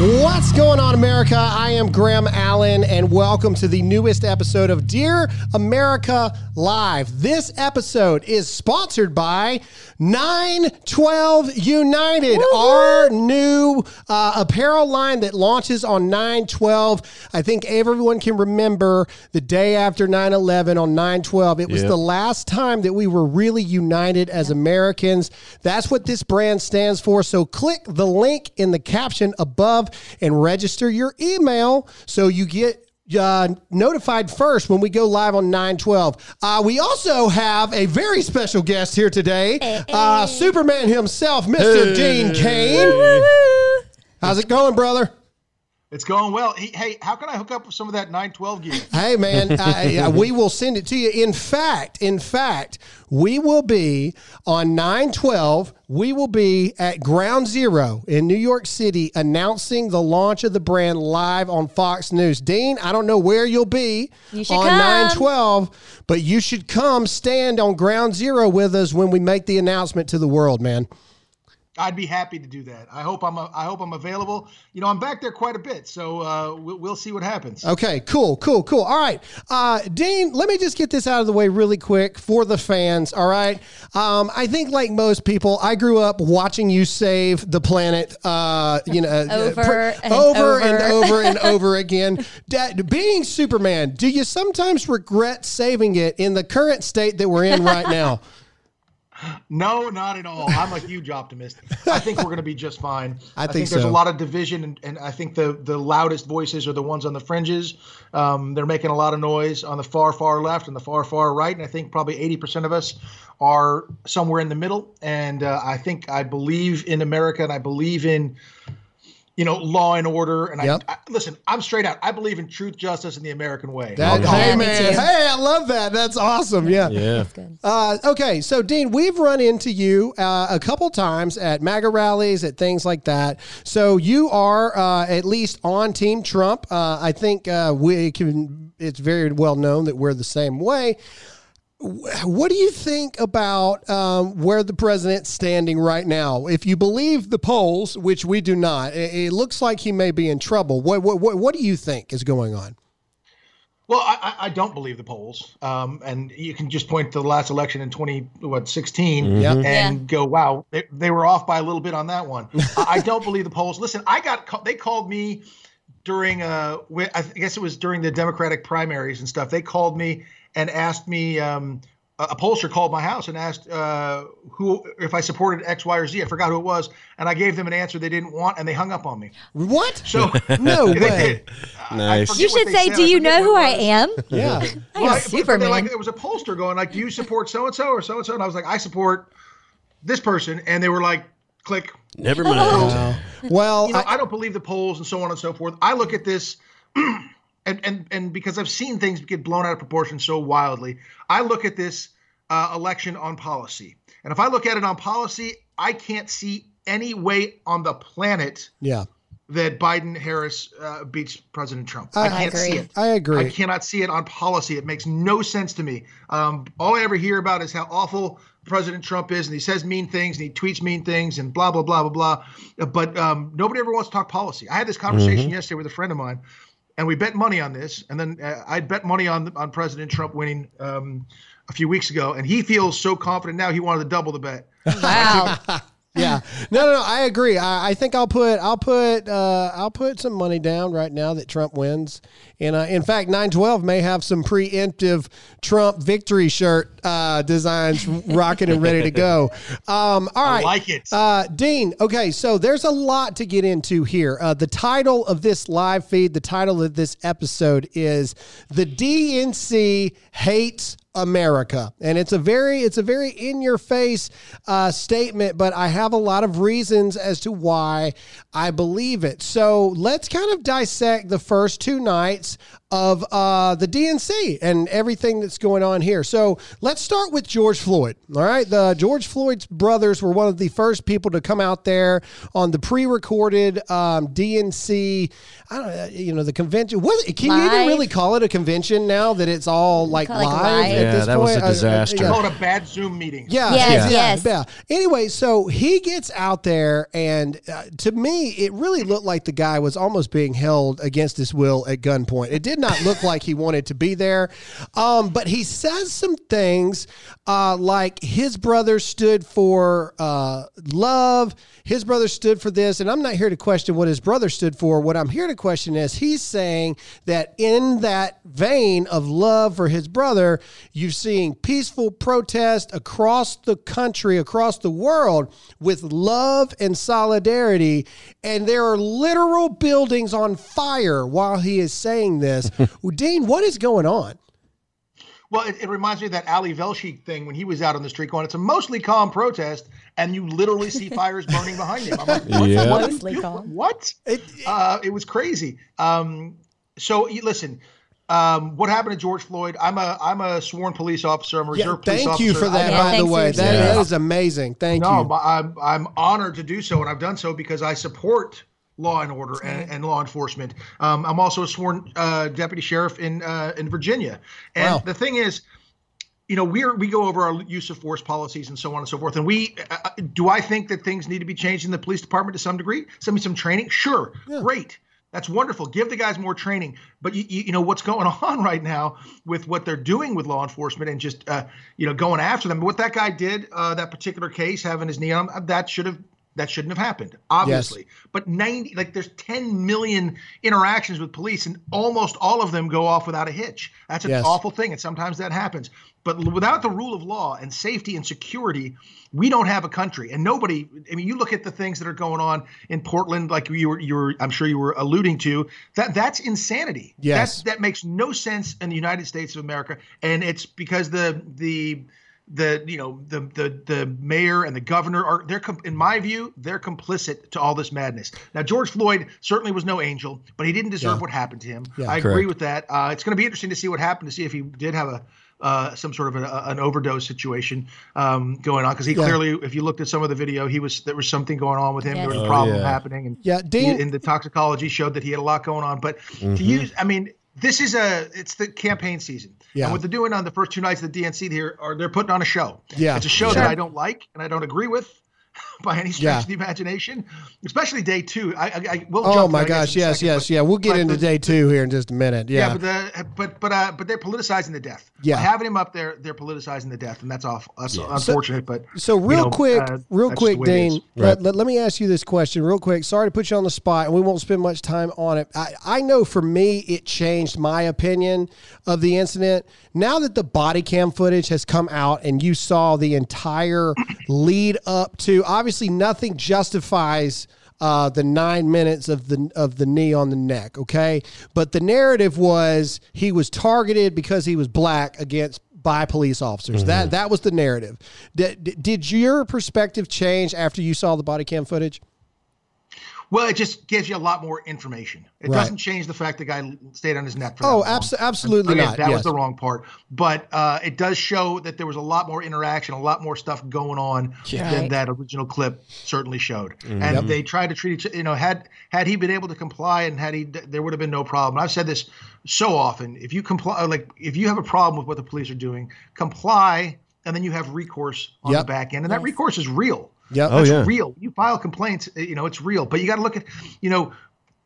What's going on, America? I am Graham Allen, and welcome to the newest episode of Dear America Live. This episode is sponsored by 912 United, Woo-hoo! our new uh, apparel line that launches on 912. I think everyone can remember the day after 9 11 on 912. It was Yep. the last time that we were really united as Americans. That's what this brand stands for. So click the link in the caption above and register your email so you get. Uh, notified first when we go live on 912. Uh, we also have a very special guest here today, uh, Superman himself, Mr. Dean Cain. How's it going, brother? It's going well. Hey, hey, how can I hook up with some of that 912 gear? Hey man, I, I- we will send it to you. In fact, in fact, we will be on 912. We will be at Ground Zero in New York City announcing the launch of the brand live on Fox News. Dean, I don't know where you'll be You on come. 912, but you should come stand on Ground Zero with us when we make the announcement to the world, man. I'd be happy to do that. I hope I'm I hope I'm available. You know, I'm back there quite a bit, so uh, we'll, we'll see what happens. Okay, cool, cool, cool. All right, uh, Dean, let me just get this out of the way really quick for the fans. All right, um, I think like most people, I grew up watching you save the planet. Uh, you know, uh, Over pr- and over and over. over and over again. Dad, being Superman, do you sometimes regret saving it in the current state that we're in right now? No, not at all. I'm a huge optimist. I think we're going to be just fine. I think there's so. a lot of division, and, and I think the the loudest voices are the ones on the fringes. Um, they're making a lot of noise on the far far left and the far far right, and I think probably 80% of us are somewhere in the middle. And uh, I think I believe in America, and I believe in you know law and order. And Yep. I, I listen, I'm straight out. I believe in truth, justice, and the American way. That, Yeah, hey man, hey, I love that. That's awesome. Yeah. Yeah. Uh, okay, so Dean, we've run into you uh, a couple times at MAGA rallies, at things like that. So you are uh, at least on Team Trump. Uh, I think uh, we can. It's very well known that we're the same way. Wh- What do you think about um, where the president's standing right now? If you believe the polls, which we do not, it, it looks like he may be in trouble. What, what, what, what do you think is going on? Well, I, I I don't believe the polls, um, and you can just point to the last election in twenty what sixteen, Yeah. and Yeah. go, "Wow, they, they were off by a little bit on that one." I, I don't believe the polls. Listen, I got they called me during uh, I guess it was during the Democratic primaries and stuff. They called me and asked me. Um, a a pollster called my house and asked uh, who if I supported X, Y, or Z. I forgot who it was, and I gave them an answer they didn't want, and they hung up on me. What? So No they way. did. I- I Nice. You should say, said. "Do you know who I am?" Yeah. I'm I- but- but Superman. they're Like, there was a pollster going like, "Do you support so and so or so and so?" And I was like, "I support this person," and they were like, "Click." Never mind. Well, You know, I- I, don't believe the polls and so on and so forth. I look at this, and and and because I've seen things get blown out of proportion so wildly, I look at this uh, election on policy. And if I look at it on policy, I can't see any way on the planet yeah. that Biden Harris uh, beats President Trump. I I, can't see it. I agree. I cannot see it on policy. It makes no sense to me. Um, all I ever hear about is how awful President Trump is, and he says mean things, and he tweets mean things, and blah blah blah blah blah. Uh, But um, nobody ever wants to talk policy. I had this conversation yesterday with a friend of mine, and we bet money on this. And then uh, I bet money on on President Trump winning um, a few weeks ago, and he feels so confident now he wanted to double the bet. wow. yeah. No, no, no. I agree. I, I think I'll put I'll put uh, I'll put some money down right now that Trump wins. And uh, in fact, nine twelve may have some preemptive Trump victory shirt uh, designs rocking and ready to go. Um, all right, like it. Uh, Dean. Okay, so there's a lot to get into here. Uh, the title of this live feed, the title of this episode is "The DNC Hates." America, and it's a very it's a very in your face uh, statement, but I have a lot of reasons as to why I believe it. So let's kind of dissect the first two nights of uh, the DNC and everything that's going on here. So let's start with George Floyd. All right, the George Floyd's brothers were one of the first people to come out there on the pre-recorded um, DNC. I don't know, you know, the convention. Was it, can you even really call it a convention now that it's all like call it live? like live. at Yeah, this that was point? a Uh, uh, disaster. yeah. Call it a bad Zoom meeting. Yeah, Yes, yeah, yes. yeah. Anyway, so he gets out there, and uh, to me, it really looked like the guy was almost being held against his will at gunpoint. It did not look like he wanted to be there, um, but he says some things uh, like his brother stood for uh, love. His brother stood for this, and I'm not here to question what his brother stood for. What I'm here to question is he's saying that in that vein of love for his brother, you're seeing peaceful protest across the country, across the world with love and solidarity. And there are literal buildings on fire while he is saying this. Dean, what is going on? Well, it, it reminds me of that Ali Velshi thing when he was out on the street going, it's a mostly calm protest, and you literally see fires burning behind him. I'm like, what? Yeah. what? Mostly calm. What? It- uh, it was crazy. Um, so listen, um, what happened to George Floyd? I'm a I'm a sworn police officer. I'm a Yeah, reserve police officer. thank you for that, Yeah, by the way. That, service. that is amazing. Thank No, you. but I'm I'm honored to do so, and I've done so because I support law and order and, and law enforcement. Um, I'm also a sworn uh, deputy sheriff in uh, in Virginia, and Wow. the thing is. You know, we are, we go over our use of force policies and so on and so forth. And we uh, uh, do I think that things need to be changed in the police department to some degree? Send me some training, sure, great. That's wonderful. Give the guys more training. But you, you, you know what's going on right now with what they're doing with law enforcement and just uh, you know going after them. What that guy did, uh, that particular case, having his knee on, him, that should have that shouldn't have happened, obviously. But 90, like there's 10 million interactions with police, and almost all of them go off without a hitch. That's an Yes. awful thing, and sometimes that happens. But without the rule of law and safety and security, we don't have a country. And nobody. I mean, you look at the things that are going on in Portland, like you were, you were, I'm sure you were alluding to. That that's insanity. Yes. That that makes no sense in the United States of America, and it's because the the the you know the the the mayor and the governor are they're in my view they're complicit to all this madness. Now George Floyd certainly was no angel, but he didn't deserve Yeah. what happened to him. Yeah. I agree with that. Uh, it's going to be interesting to see what happened to see if he did have a uh, some sort of a, an overdose situation um, going on because he Yeah. clearly, if you looked at some of the video, he was there was something going on with him. Yes. There was a Oh, problem yeah. happening, and Yeah, Dean- he- and the toxicology showed that he had a lot going on. But Mm-hmm. to use, I mean, this is a it's the campaign season. Yeah. And what they're doing on the first two nights of the DNC here are they're putting on a show. Yeah. It's a show Sure. that I don't like and I don't agree with. By any stretch Yeah. of the imagination, especially day two. I, I, I will. Oh my to that, I guess, gosh! in Yes, second, yes, but- yeah. We'll get into the- day two here in just a minute. Yeah, yeah, but the but but uh, but they're politicizing the death. Yeah. By having him up there, they're politicizing the death, and that's awful. That's unfortunate, but So you real know, quick, uh, real quick, the way it is. Dean. Let, let, let me ask you this question real quick. Sorry to put you on the spot, and we won't spend much time on it. I, I know for me, it changed my opinion of the incident. Now that the body cam footage has come out, and you saw the entire lead up to, obviously, nothing justifies. Uh, the nine minutes of the of the knee on the neck, okay, but the narrative was he was targeted because he was black against by police officers. That that was the narrative. Did, did your perspective change after you saw the body cam footage? Well, it just gives you a lot more information. It Right. doesn't change the fact the guy stayed on his neck for. that Oh, abso- absolutely Again, not. That Yes. was the wrong part, but uh, it does show that there was a lot more interaction, a lot more stuff going on than Right. that original clip certainly showed. Mm-hmm. And they tried to treat each. You know, had had he been able to comply and had he, there would have been no problem. I've said this so often. If you comply, like if you have a problem with what the police are doing, comply, and then you have recourse on Yep. the back end, and that recourse is real. Yep. Oh, That's yeah. real. You file complaints, you know, it's real. But you got to look at, you know,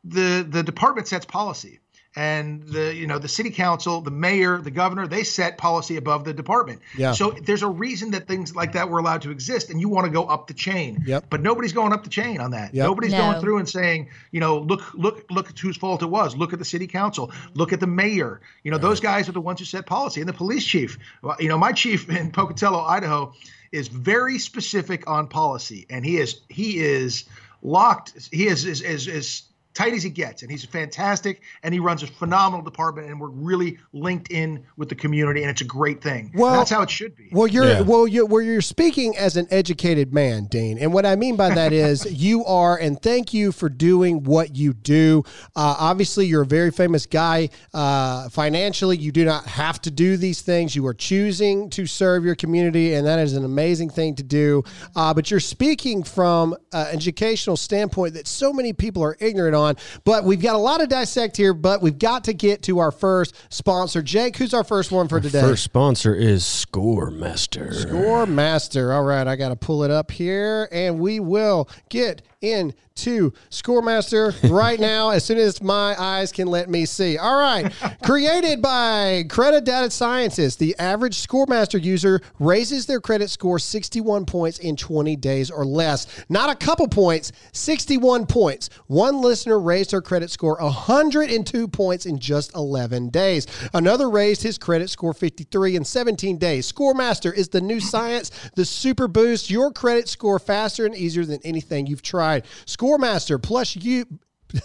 the the department sets policy, and the you know the city council, the mayor, the governor, they set policy above the department. Yeah. So there's a reason that things like that were allowed to exist, and you want to go up the chain. Yep. But nobody's going up the chain on that. Yep. Nobody's No. going through and saying, you know, look, look, look at whose fault it was. Look at the city council. Look at the mayor. You know, those guys are the ones who set policy, and the police chief. Well, you know, my chief in Pocatello, Idaho, is very specific on policy, and he is he is locked. He is is is, tight as he gets, and he's a fantastic, and he runs a phenomenal department, and we're really linked in with the community, and it's a great thing. Well, and that's how it should be. Well, you're yeah. well, you're well, you're speaking as an educated man, Dean, and what I mean by that is you are, and thank you for doing what you do. Uh, obviously, you're a very famous guy. Uh, financially, you do not have to do these things. You are choosing to serve your community, and that is an amazing thing to do. Uh, but you're speaking from an educational standpoint that so many people are ignorant on. But we've got a lot to dissect here, but we've got to get to our first sponsor. Jake, who's our first one for our today? First sponsor is Scoremaster. Scoremaster. All right, I got to pull it up here, and we will get in to Scoremaster right now as soon as my eyes can let me see. All right. Created by Credit Data Scientists, the average Scoremaster user raises their credit score 61 points in 20 days or less. Not a couple points, 61 points. One listener raised her credit score 102 points in just 11 days. Another raised his credit score 53 in 17 days. Scoremaster is the new science, the super boost your credit score faster and easier than anything you've tried. Scoremaster plus you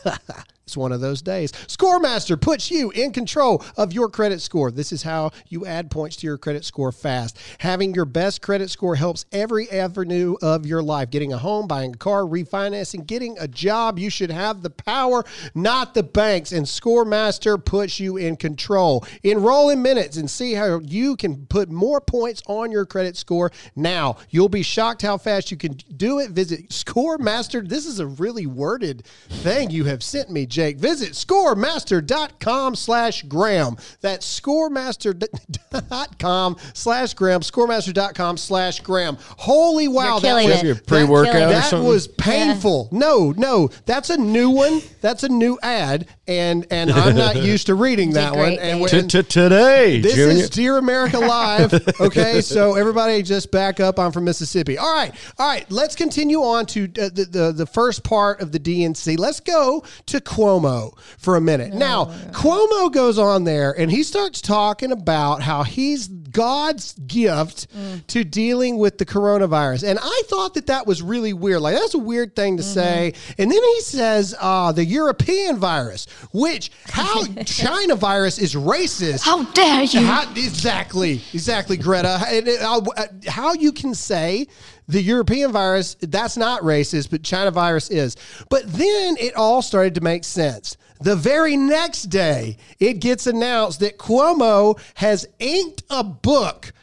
It's one of those days. Scoremaster puts you in control of your credit score. This is how you add points to your credit score fast. Having your best credit score helps every avenue of your life. Getting a home, buying a car, refinancing, getting a job. You should have the power, not the banks. And Scoremaster puts you in control. Enroll in minutes and see how you can put more points on your credit score now. You'll be shocked how fast you can do it. Visit Scoremaster. This is a really worded thing you have sent me, Jake. Visit scoremaster.com slash Graham. That's scoremaster.com slash Graham. Scoremaster.com slash Graham. Holy wow. That was, it. pre-workout that, that was painful. Yeah. No, no. That's a new one. That's a new ad. And and I'm not used to reading that one. And today, this is Dear America Live. Okay, so everybody just back up. I'm from Mississippi. All right, all right. Let's continue on to uh, the, the the first part of the DNC. Let's go to Cuomo for a minute. now, Cuomo goes on there and he starts talking about how he's God's gift mm. to dealing with the coronavirus. And I thought that that was really weird. Like, that's a weird thing to mm-hmm. say. And then he says, uh, the European virus, which how China virus is racist. How dare you? How, exactly, exactly, Greta. Uh, uh, how you can say the European virus, that's not racist, but China virus is. But then it all started to make sense. The very next day, it gets announced that Cuomo has inked a book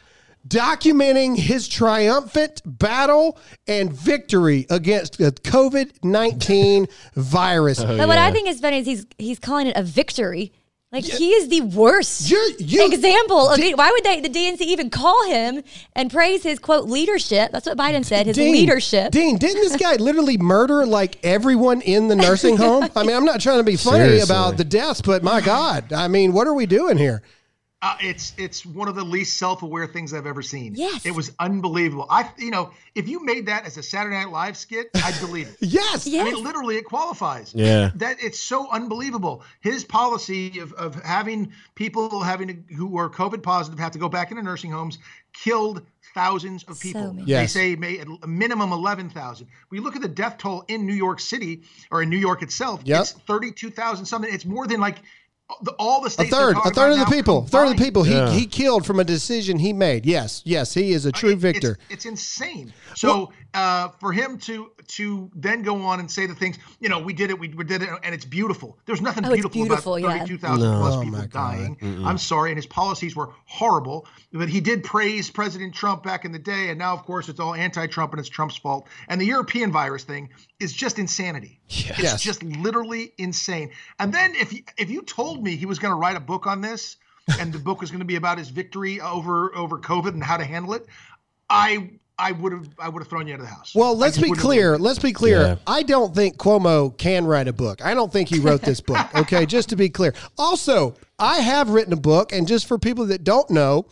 documenting his triumphant battle and victory against the COVID 19 virus. Oh, but what I think is funny is he's he's calling it a victory like yeah. he is the worst you you example of why would they the DNC even call him and praise his quote leadership? That's what Biden said. His Dean, leadership. Dean, didn't this guy literally murder like everyone in the nursing home? I mean, I'm not trying to be funny Seriously. about the deaths, but my God, I mean, what are we doing here? Uh, it's it's one of the least self-aware things I've ever seen. Yes, it was unbelievable. I you know if you made that as a Saturday Night Live skit, I'd believe it. yes, yes. I mean literally it qualifies. Yeah, that it's so unbelievable. His policy of, of having people having to, who are COVID positive have to go back into nursing homes killed thousands of people. So yes. They say may, a minimum 11,000. We look at the death toll in New York City or in New York itself, yep. it's 32,000 something. It's more than like the, all the states a third, a third of the people, combined. third of the people yeah. he he killed from a decision he made. Yes, yes, he is a true victor. It's, it's insane. So well, uh, for him to to then go on and say the things, you know, we did it, we, we did it, and it's beautiful. There's nothing oh, beautiful, beautiful, about 32,000 yeah. plus oh, people dying. Mm-mm. I'm sorry, and his policies were horrible. But he did praise President Trump back in the day, and now, of course, it's all anti-Trump and it's Trump's fault. And the European virus thing is just insanity. Yes. It's just literally insane. And then if you, if you told me he was going to write a book on this, and the book was going to be about his victory over over COVID and how to handle it, I I would have I would have thrown you out of the house. Well, let's be clear. Let's be clear. Yeah. I don't think Cuomo can write a book. I don't think he wrote this book. Okay, just to be clear. Also, I have written a book, and just for people that don't know,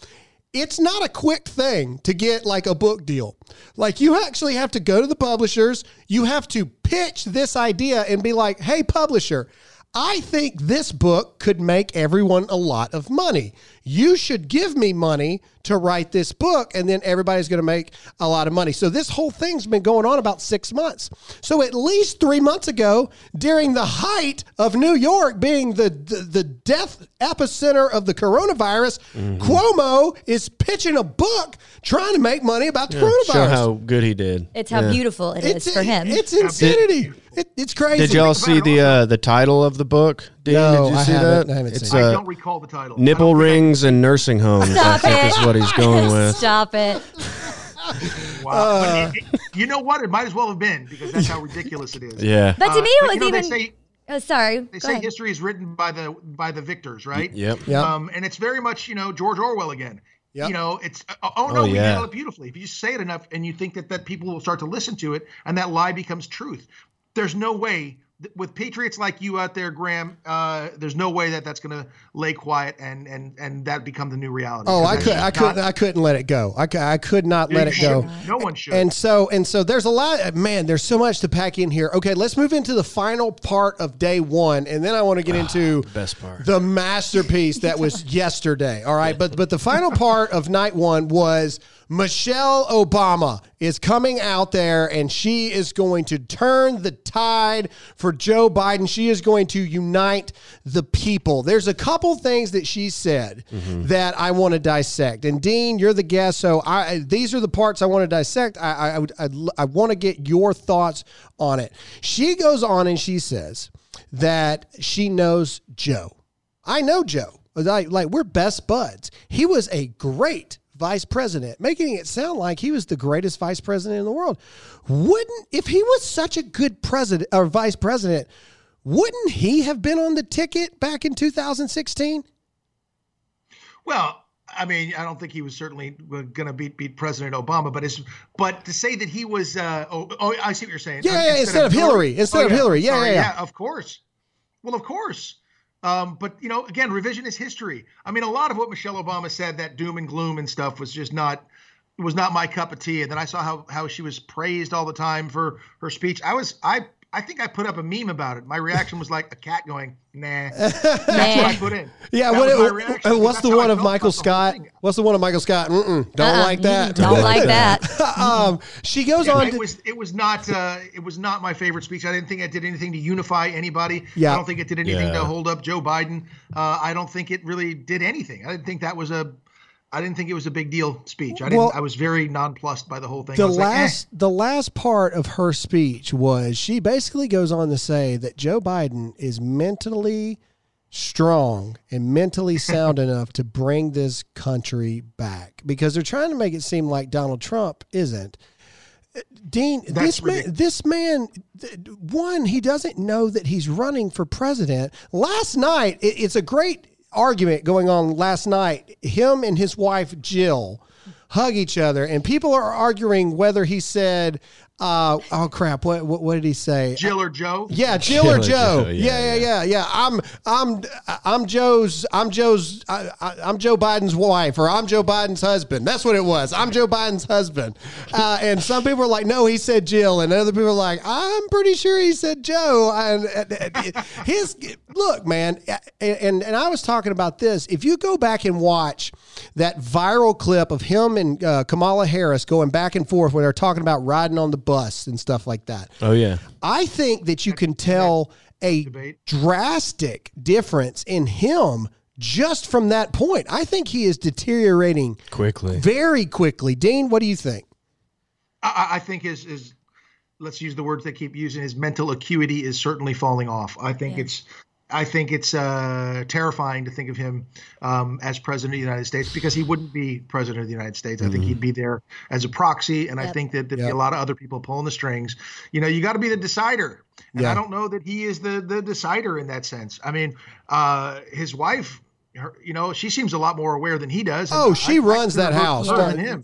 it's not a quick thing to get like a book deal. Like you actually have to go to the publishers, you have to pitch this idea and be like, "Hey publisher, I think this book could make everyone a lot of money. You should give me money to write this book, and then everybody's going to make a lot of money. So this whole thing's been going on about six months. So at least three months ago, during the height of New York being the the, the death epicenter of the coronavirus, mm-hmm. Cuomo is pitching a book trying to make money about the yeah, coronavirus. Show how good he did. It's how yeah. beautiful it it's, is for him. It's insanity. It, it's crazy. Did y'all see the uh, the title of the book? Did, no, did you see I that? I haven't it's, seen uh, I don't recall the title. Nipple rings and nursing homes. Stop I think it. is what he's going with. Stop it. wow. Uh, it, it, you know what? It might as well have been because that's how ridiculous it is. Yeah. But to me, it was uh, even. Say, Oh, sorry. They Go say ahead. history is written by the by the victors, right? Yep. Yeah. Um, and it's very much you know George Orwell again. Yep. You know, it's uh, oh no, oh, yeah. we handle it beautifully. If you just say it enough, and you think that that people will start to listen to it, and that lie becomes truth. There's no way with patriots like you out there, Graham, uh, there's no way that that's going to lay quiet and and and that become the new reality. Oh, I could, I could, not, I couldn't let it go. I, I could not let it go. No one should. And so, and so, there's a lot. Man, there's so much to pack in here. Okay, let's move into the final part of day one, and then I want to get ah, into the best part, the masterpiece that was yesterday. All right, but but the final part of night one was Michelle Obama is coming out there and she is going to turn the tide for Joe Biden. She is going to unite the people. There's a couple things that she said mm-hmm. that I want to dissect. And Dean, you're the guest, so I these are the parts I want to dissect. I I, I, I want to get your thoughts on it. She goes on and she says that she knows Joe. I know Joe. Like, like we're best buds. He was a great vice president, making it sound like he was the greatest vice president in the world. Wouldn't, if he was such a good president or vice president, wouldn't he have been on the ticket back in 2016? Well, I mean, I don't think he was certainly going to beat beat President Obama, but it's but to say that he was, uh, oh, oh, I see what you're saying. Yeah, yeah instead, instead of, Hillary, Hillary instead oh, of Hillary, yeah, Sorry, yeah, yeah, yeah, of course. Well, of course. Um, but you know, again, revisionist history. I mean, a lot of what Michelle Obama said, that doom and gloom and stuff, was just not was not my cup of tea. And then I saw how how she was praised all the time for her speech. I was I I think I put up a meme about it. My reaction was like a cat going, "Nah." That's what I put in. Yeah. What it, uh, what's the one of Michael Scott? What's the one of Michael Scott? Mm-mm, don't uh-uh, like that. Don't like that. um, she goes yeah, on. It to, was it was not uh, it was not my favorite speech. I didn't think it did anything to unify anybody. Yeah. I don't think it did anything yeah. to hold up Joe Biden. Uh, I don't think it really did anything. I didn't think that was a I didn't think it was a big deal speech. I didn't. Well, I was very nonplussed by the whole thing. The last, like, eh. the last part of her speech was she basically goes on to say that Joe Biden is mentally strong and mentally sound enough to bring this country back because they're trying to make it seem like Donald Trump isn't. Dean, That's this man, this man, one, he doesn't know that he's running for president. Last night, it, it's a great argument going on last night. Him and his wife Jill hug each other, and people are arguing whether he said, uh, "Oh crap! What, what, what did he say? Jill or Joe? Yeah, Jill, Jill or Joe. Joe. Yeah, yeah, yeah, yeah, yeah, I'm I'm I'm Joe's I'm Joe's I, am Joe Biden's wife, or I'm Joe Biden's husband. That's what it was. I'm Joe Biden's husband. Uh, and some people are like, "No, he said Jill," and other people are like, "I'm pretty sure he said Joe." And, and his look, man, and and I was talking about this. If you go back and watch that viral clip of him and uh, Kamala Harris going back and forth when they're talking about riding on the bus and stuff like that. Oh yeah. I think that you can tell a Debate. drastic difference in him just from that point. I think he is deteriorating quickly, very quickly. Dean, what do you think? I, I think his is let's use the words they keep using. His mental acuity is certainly falling off. I think yeah. it's I think it's uh, terrifying to think of him um, as president of the United States because he wouldn't be president of the United States. I mm-hmm. think he'd be there as a proxy, and yep. I think that there'd yep. be a lot of other people pulling the strings. You know, you got to be the decider, and yeah. I don't know that he is the the decider in that sense. I mean, uh, his wife her, you know, she seems a lot more aware than he does. Oh, she I, runs I that house.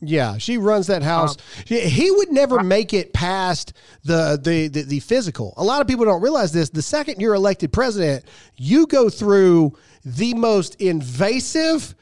Yeah, she runs that house. Um, he would never make it past the, the, the the physical. A lot of people don't realize this. The second you're elected president, you go through the most invasive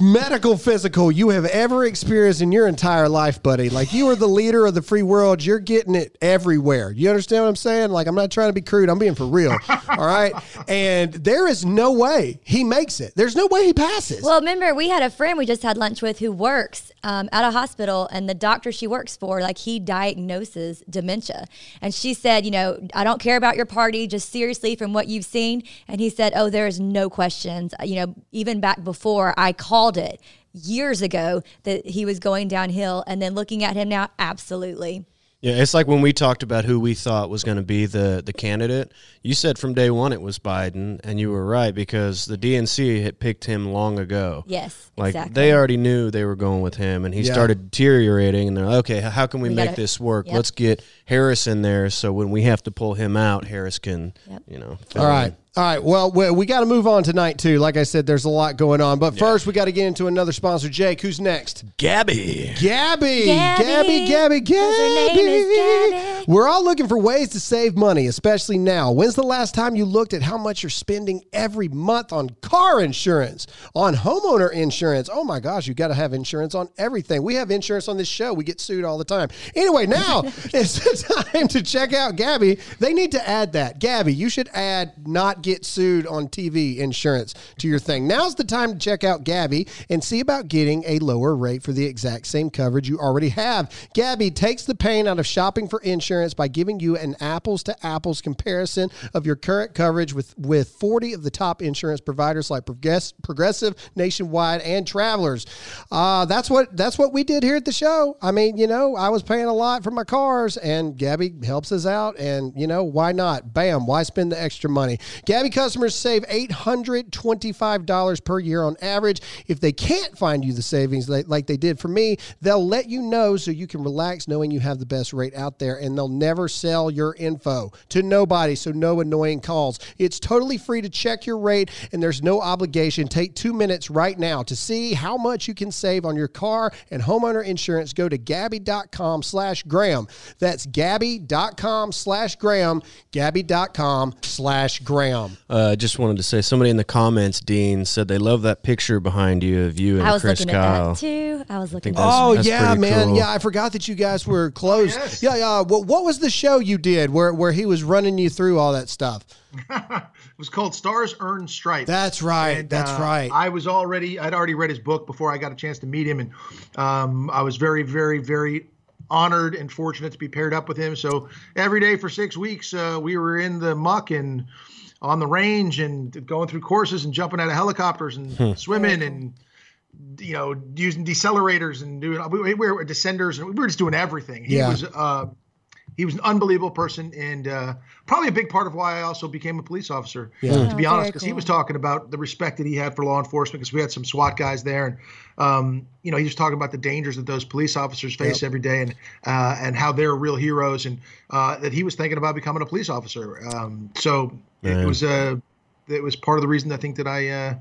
medical physical you have ever experienced in your entire life, buddy. Like you are the leader of the free world. You're getting it everywhere. You understand what I'm saying? Like I'm not trying to be crude. I'm being for real. all right. And there is no way he makes it. There's no way he passes. Well, remember we had a friend we just had lunch with who works um, at a hospital, and the doctor she works for, like he diagnoses dementia, and she said, you know, I don't care about your party, just seriously from what you've seen. And he said, oh, there is no questions. You know, even back before I called it years ago that he was going downhill. And then looking at him now, absolutely. Yeah, it's like when we talked about who we thought was going to be the the candidate. You said from day one it was Biden, and you were right because the DNC had picked him long ago. Yes, like exactly. they already knew they were going with him, and he yeah. started deteriorating. And they're like, okay, how can we, we make gotta, this work? Yep. Let's get Harris in there, so when we have to pull him out, Harris can, yep. you know. All right. In. All right. Well, we, we got to move on tonight too. Like I said, there's a lot going on. But first, we got to get into another sponsor. Jake, who's next? Gabi. Gabi. Gabi. Gabi. Gabi. Gabi. We're all looking for ways to save money, especially now. When's the last time you looked at how much you're spending every month on car insurance, on homeowner insurance? Oh my gosh, you got to have insurance on everything. We have insurance on this show. We get sued all the time. Anyway, now it's the time to check out Gabi. They need to add that. Gabi, you should add not get sued on TV insurance to your thing. Now's the time to check out Gabi and see about getting a lower rate for the exact same coverage you already have. Gabi takes the pain out of shopping for insurance by giving you an apples to apples comparison of your current coverage with, with 40 of the top insurance providers like Progressive, Nationwide, and Travelers. Uh, that's what that's what we did here at the show. I mean, you know, I was paying a lot for my cars, and Gabi helps us out, and you know, why not? Bam! Why spend the extra money? Gabi customers save $825 per year on average. If they can't find you the savings like they did for me, they'll let you know so you can relax knowing you have the best rate out there and they'll never sell your info to nobody, so no annoying calls. It's totally free to check your rate and there's no obligation. Take two minutes right now to see how much you can save on your car and homeowner insurance. Go to Gabi.com slash Graham. That's Gabi.com slash Graham. Gabi.com slash Graham. I uh, just wanted to say somebody in the comments, Dean, said they love that picture behind you of you and I was Chris looking Kyle. at that too. I was looking. At oh that's yeah, man. Cool. Yeah, I forgot that you guys were close. Yes. Yeah, yeah. What, what was the show you did where where he was running you through all that stuff? it was called Stars Earn Stripes. That's right. And, that's uh, right. I was already I'd already read his book before I got a chance to meet him, and um, I was very, very, very honored and fortunate to be paired up with him. So every day for six weeks, uh, we were in the muck and on the range and going through courses and jumping out of helicopters and hmm. swimming and you know using decelerators and doing we, we were descenders and we were just doing everything. He yeah. was uh, he was an unbelievable person and uh, probably a big part of why I also became a police officer. Yeah. to be oh, honest, because cool. he was talking about the respect that he had for law enforcement because we had some SWAT guys there and um, you know he was talking about the dangers that those police officers face yep. every day and uh, and how they're real heroes and uh, that he was thinking about becoming a police officer. Um, so it was uh, it was part of the reason I think that I uh,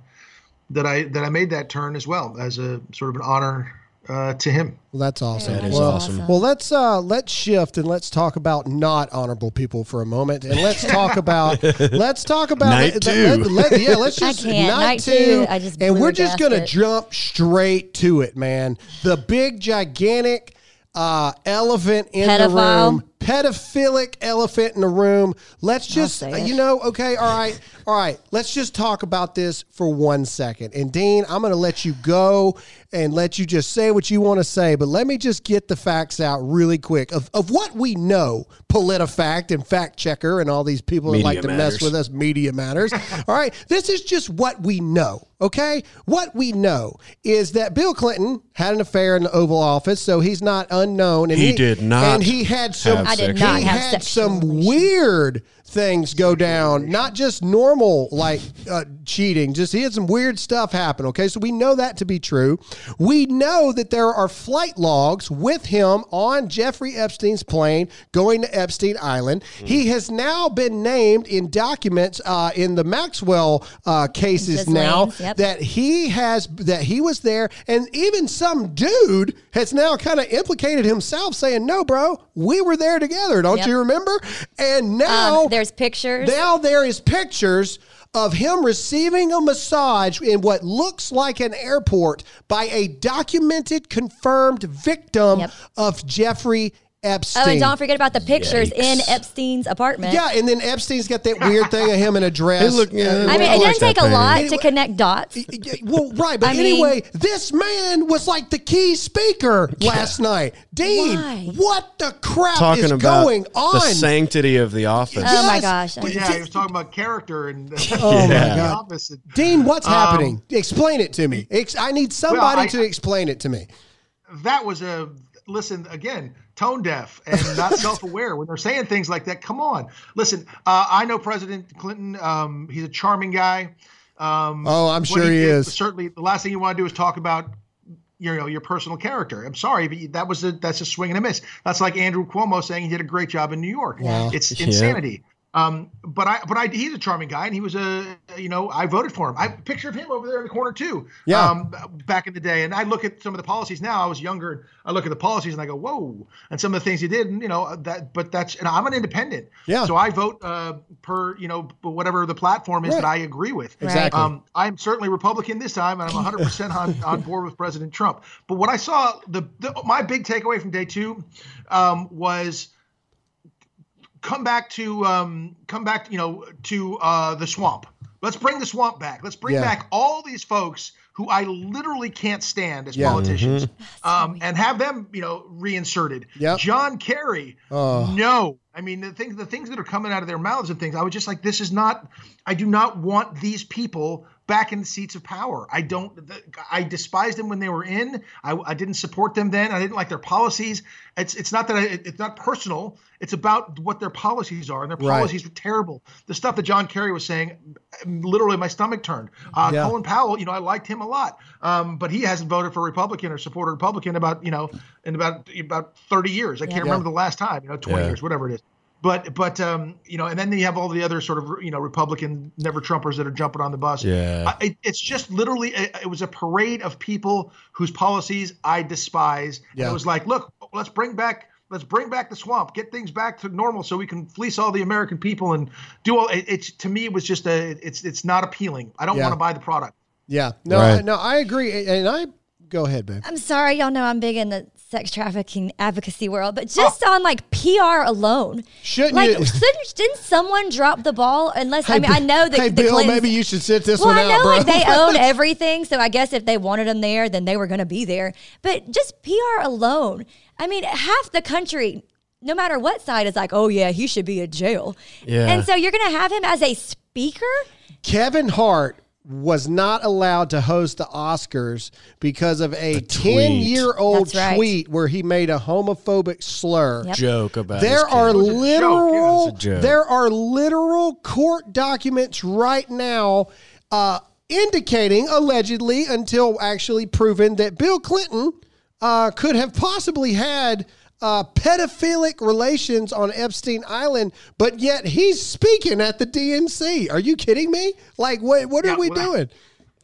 that I that I made that turn as well as a sort of an honor uh, to him. Well, that's awesome. That is well, awesome. Well, let's uh, let's shift and let's talk about not honorable people for a moment, and let's talk about let's talk about night let, two. Let, let, yeah, let's just night, night two. two I just and we're just gonna jump straight to it, man. The big gigantic uh, elephant in Pedophile. the room pedophilic elephant in the room. Let's just, you know, okay, all right, all right. Let's just talk about this for one second. And Dean, I'm going to let you go and let you just say what you want to say, but let me just get the facts out really quick of, of what we know. PolitiFact and Fact Checker and all these people media that like to matters. mess with us. Media matters. all right, this is just what we know. Okay, what we know is that Bill Clinton had an affair in the Oval Office, so he's not unknown. And he, he did not, and he had some I did not he have had some weird things go down, not just normal like uh, cheating. Just he had some weird stuff happen. Okay, so we know that to be true. We know that there are flight logs with him on Jeffrey Epstein's plane going to Epstein Island. Mm. He has now been named in documents uh, in the Maxwell uh, cases now Yep. that he has that he was there, and even some dude has now kind of implicated himself, saying, "No, bro, we were there together. Don't Yep. you remember?" And now Um, there's pictures. Now there is pictures of him receiving a massage in what looks like an airport by a documented, confirmed victim Yep. of Jeffrey Epstein. Oh, and don't forget about the pictures in Epstein's apartment. Yeah, and then Epstein's got that weird thing of him in a dress. Hey, look, yeah, I mean, it like doesn't take a painting. lot Anyway- to connect dots. Well, right, but I mean- anyway, this man was like the key speaker last night. Dean, Why? what the crap Talking is about going on? the sanctity of the office. Oh my gosh. Well, yeah, he was talking about character and Oh my Yeah. the God. office. And, Dean, what's Um, happening? Explain it to me. I need somebody I- to explain it to me. that was a listen again tone deaf and not self-aware when they're saying things like that. Come on. Listen uh, i know president clinton um, he's a charming guy. Um, Oh, I'm sure he did- is. certainly the last thing you want to do is talk about you know your personal character. I'm sorry but that was a that's a swing and a miss. That's like andrew cuomo saying he did a great job in new york. Yeah. it's insanity um, but I, but I, he's a charming guy, and he was a, you know, I voted for him. I picture of him over there in the corner too. Yeah. Um, back in the day, and I look at some of the policies now. I was younger, I look at the policies, and I go, whoa, and some of the things he did, and you know, that. But that's, and I'm an independent. Yeah. So I vote uh, per, you know, whatever the platform is Right. that I agree with. Exactly. Um, I'm certainly Republican this time, and I'm 100% on, on board with President Trump. But what I saw, the, the my big takeaway from day two um, was come back to um, come back, you know, to uh, the swamp. Let's bring the swamp back. Let's bring Yeah. back all these folks who I literally can't stand as Yeah. politicians, um, and have them, you know, reinserted. Yep. John Kerry, Oh. no. I mean, the things the things that are coming out of their mouths and things. I was just like, this is not. I do not want these people back in the seats of power. I don't. I despised them when they were in. I, I didn't support them then. I didn't like their policies. It's it's not that I, it's not personal. It's about what their policies are, and their Right. policies were terrible. The stuff that John Kerry was saying, literally, my stomach turned. Uh, Yeah. Colin Powell, you know, I liked him a lot, um, but he hasn't voted for Republican or supported Republican about you know in about about thirty years. I can't Yeah. remember the last time. You know, twenty Yeah. years, whatever it is. But but um, you know, and then you have all the other sort of you know Republican never Trumpers that are jumping on the bus. Yeah. I, it, it's just literally a, it was a parade of people whose policies I despise. And Yeah. it was like, look, let's bring back let's bring back the swamp, get things back to normal, so we can fleece all the American people and do all. It, it's to me, it was just a it's it's not appealing. I don't Yeah. want to buy the product. Yeah. No, Right. I, no, I agree. And I go ahead, babe. I'm sorry, y'all know I'm big in the sex trafficking advocacy world, but just on like PR alone, Shouldn't like you- shouldn't, didn't someone drop the ball? Unless I mean, I know that Hey, the Bill, Clintons- maybe you should sit this well, one I out, know bro. like they own everything, so I guess if they wanted them there, then they were going to be there. But just PR alone, I mean, half the country, no matter what side, is like, oh yeah, he should be in jail. Yeah. And so you're going to have him as a speaker. Kevin Hart was not allowed to host the Oscars because of a tweet. 10 year old That's right. tweet where he made a homophobic slur. Yep. Joke about There his are kid. was a joke, yeah. literal It was a joke. there are literal court documents right now uh, indicating allegedly until actually proven that Bill Clinton uh, could have possibly had uh, pedophilic relations on Epstein Island, but yet he's speaking at the DNC. Are you kidding me? Like, what what Yeah, are we well, doing?